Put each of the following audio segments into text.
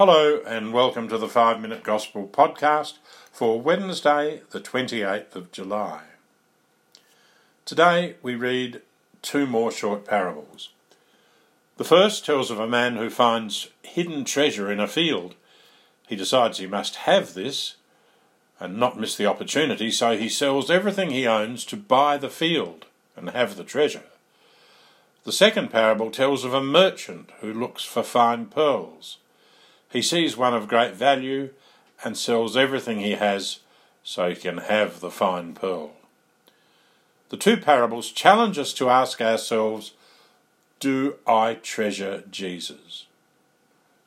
Hello, and welcome to the 5 Minute Gospel podcast for Wednesday, the 28th of July. Today we read two more short parables. The first tells of a man who finds hidden treasure in a field. He decides he must have this and not miss the opportunity, so he sells everything he owns to buy the field and have the treasure. The second parable tells of a merchant who looks for fine pearls. He sees one of great value and sells everything he has so he can have the fine pearl. The two parables challenge us to ask ourselves Do I treasure Jesus?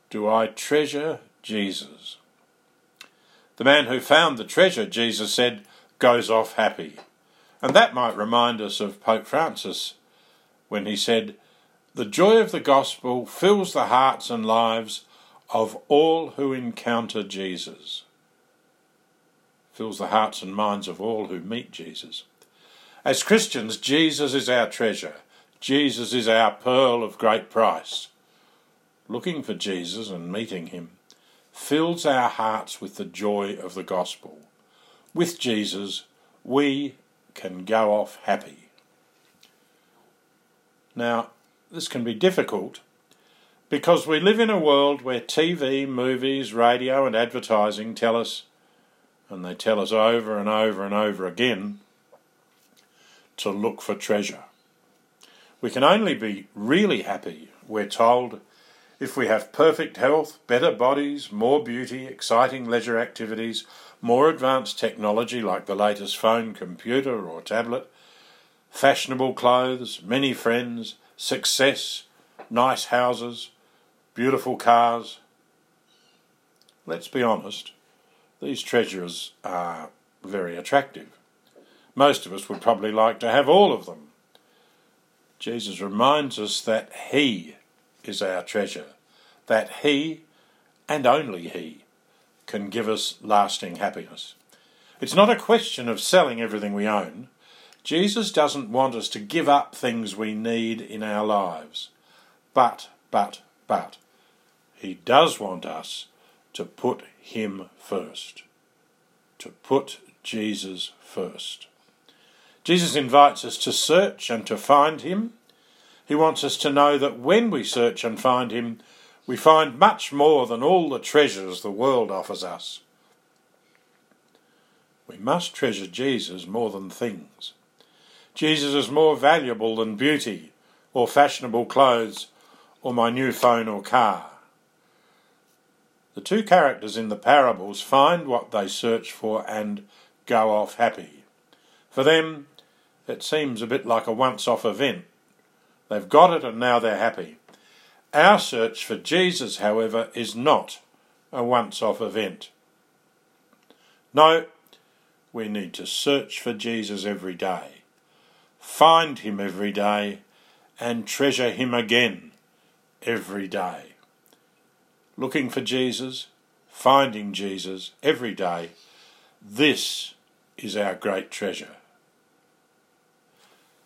Do I treasure Jesus? The man who found the treasure, Jesus said, goes off happy. And that might remind us of Pope Francis when he said, The joy of the gospel fills the hearts and lives of all who encounter Jesus. Fills the hearts and minds of all who meet Jesus. As Christians, Jesus is our treasure. Jesus is our pearl of great price. Looking for Jesus and meeting him fills our hearts with the joy of the gospel. With Jesus, we can go off happy. Now, this can be difficult because we live in a world where TV, movies, radio, and advertising tell us, and they tell us over and over and over again, to look for treasure. We can only be really happy, we're told, if we have perfect health, better bodies, more beauty, exciting leisure activities, more advanced technology like the latest phone, computer, or tablet, fashionable clothes, many friends, success, nice houses, beautiful cars. Let's be honest, these treasures are very attractive. Most of us would probably like to have all of them. Jesus reminds us that He is our treasure, that He, and only He, can give us lasting happiness. It's not a question of selling everything we own. Jesus doesn't want us to give up things we need in our lives. But, but, but, he does want us to put Him first, to put Jesus first. Jesus invites us to search and to find Him. He wants us to know that when we search and find Him, we find much more than all the treasures the world offers us. We must treasure Jesus more than things. Jesus is more valuable than beauty, or fashionable clothes, or my new phone or car. The two characters in the parables find what they search for and go off happy. For them, it seems a bit like a once off event. They've got it and now they're happy. Our search for Jesus, however, is not a once off event. No, we need to search for Jesus every day, find him every day, and treasure him again every day looking for Jesus, finding Jesus every day. This is our great treasure.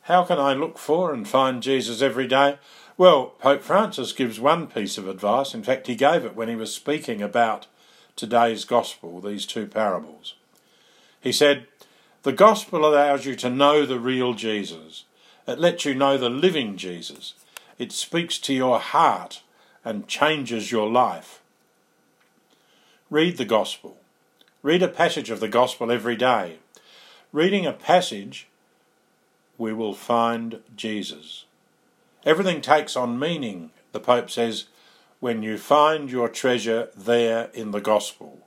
How can I look for and find Jesus every day? Well, Pope Francis gives one piece of advice. In fact, he gave it when he was speaking about today's gospel, these two parables. He said, The gospel allows you to know the real Jesus. It lets you know the living Jesus. It speaks to your heart and changes your life. Read the Gospel. Read a passage of the Gospel every day. Reading a passage, we will find Jesus. Everything takes on meaning, the Pope says, when you find your treasure there in the Gospel.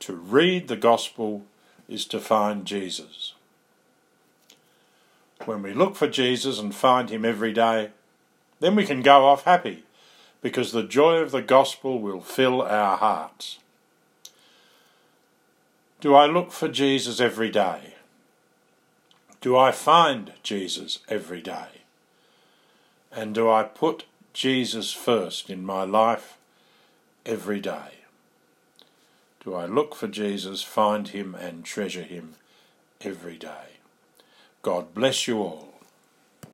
To read the Gospel is to find Jesus. When we look for Jesus and find him every day, then we can go off happy because the joy of the gospel will fill our hearts. Do I look for Jesus every day? Do I find Jesus every day? And do I put Jesus first in my life every day? Do I look for Jesus, find him, and treasure him every day? God bless you all.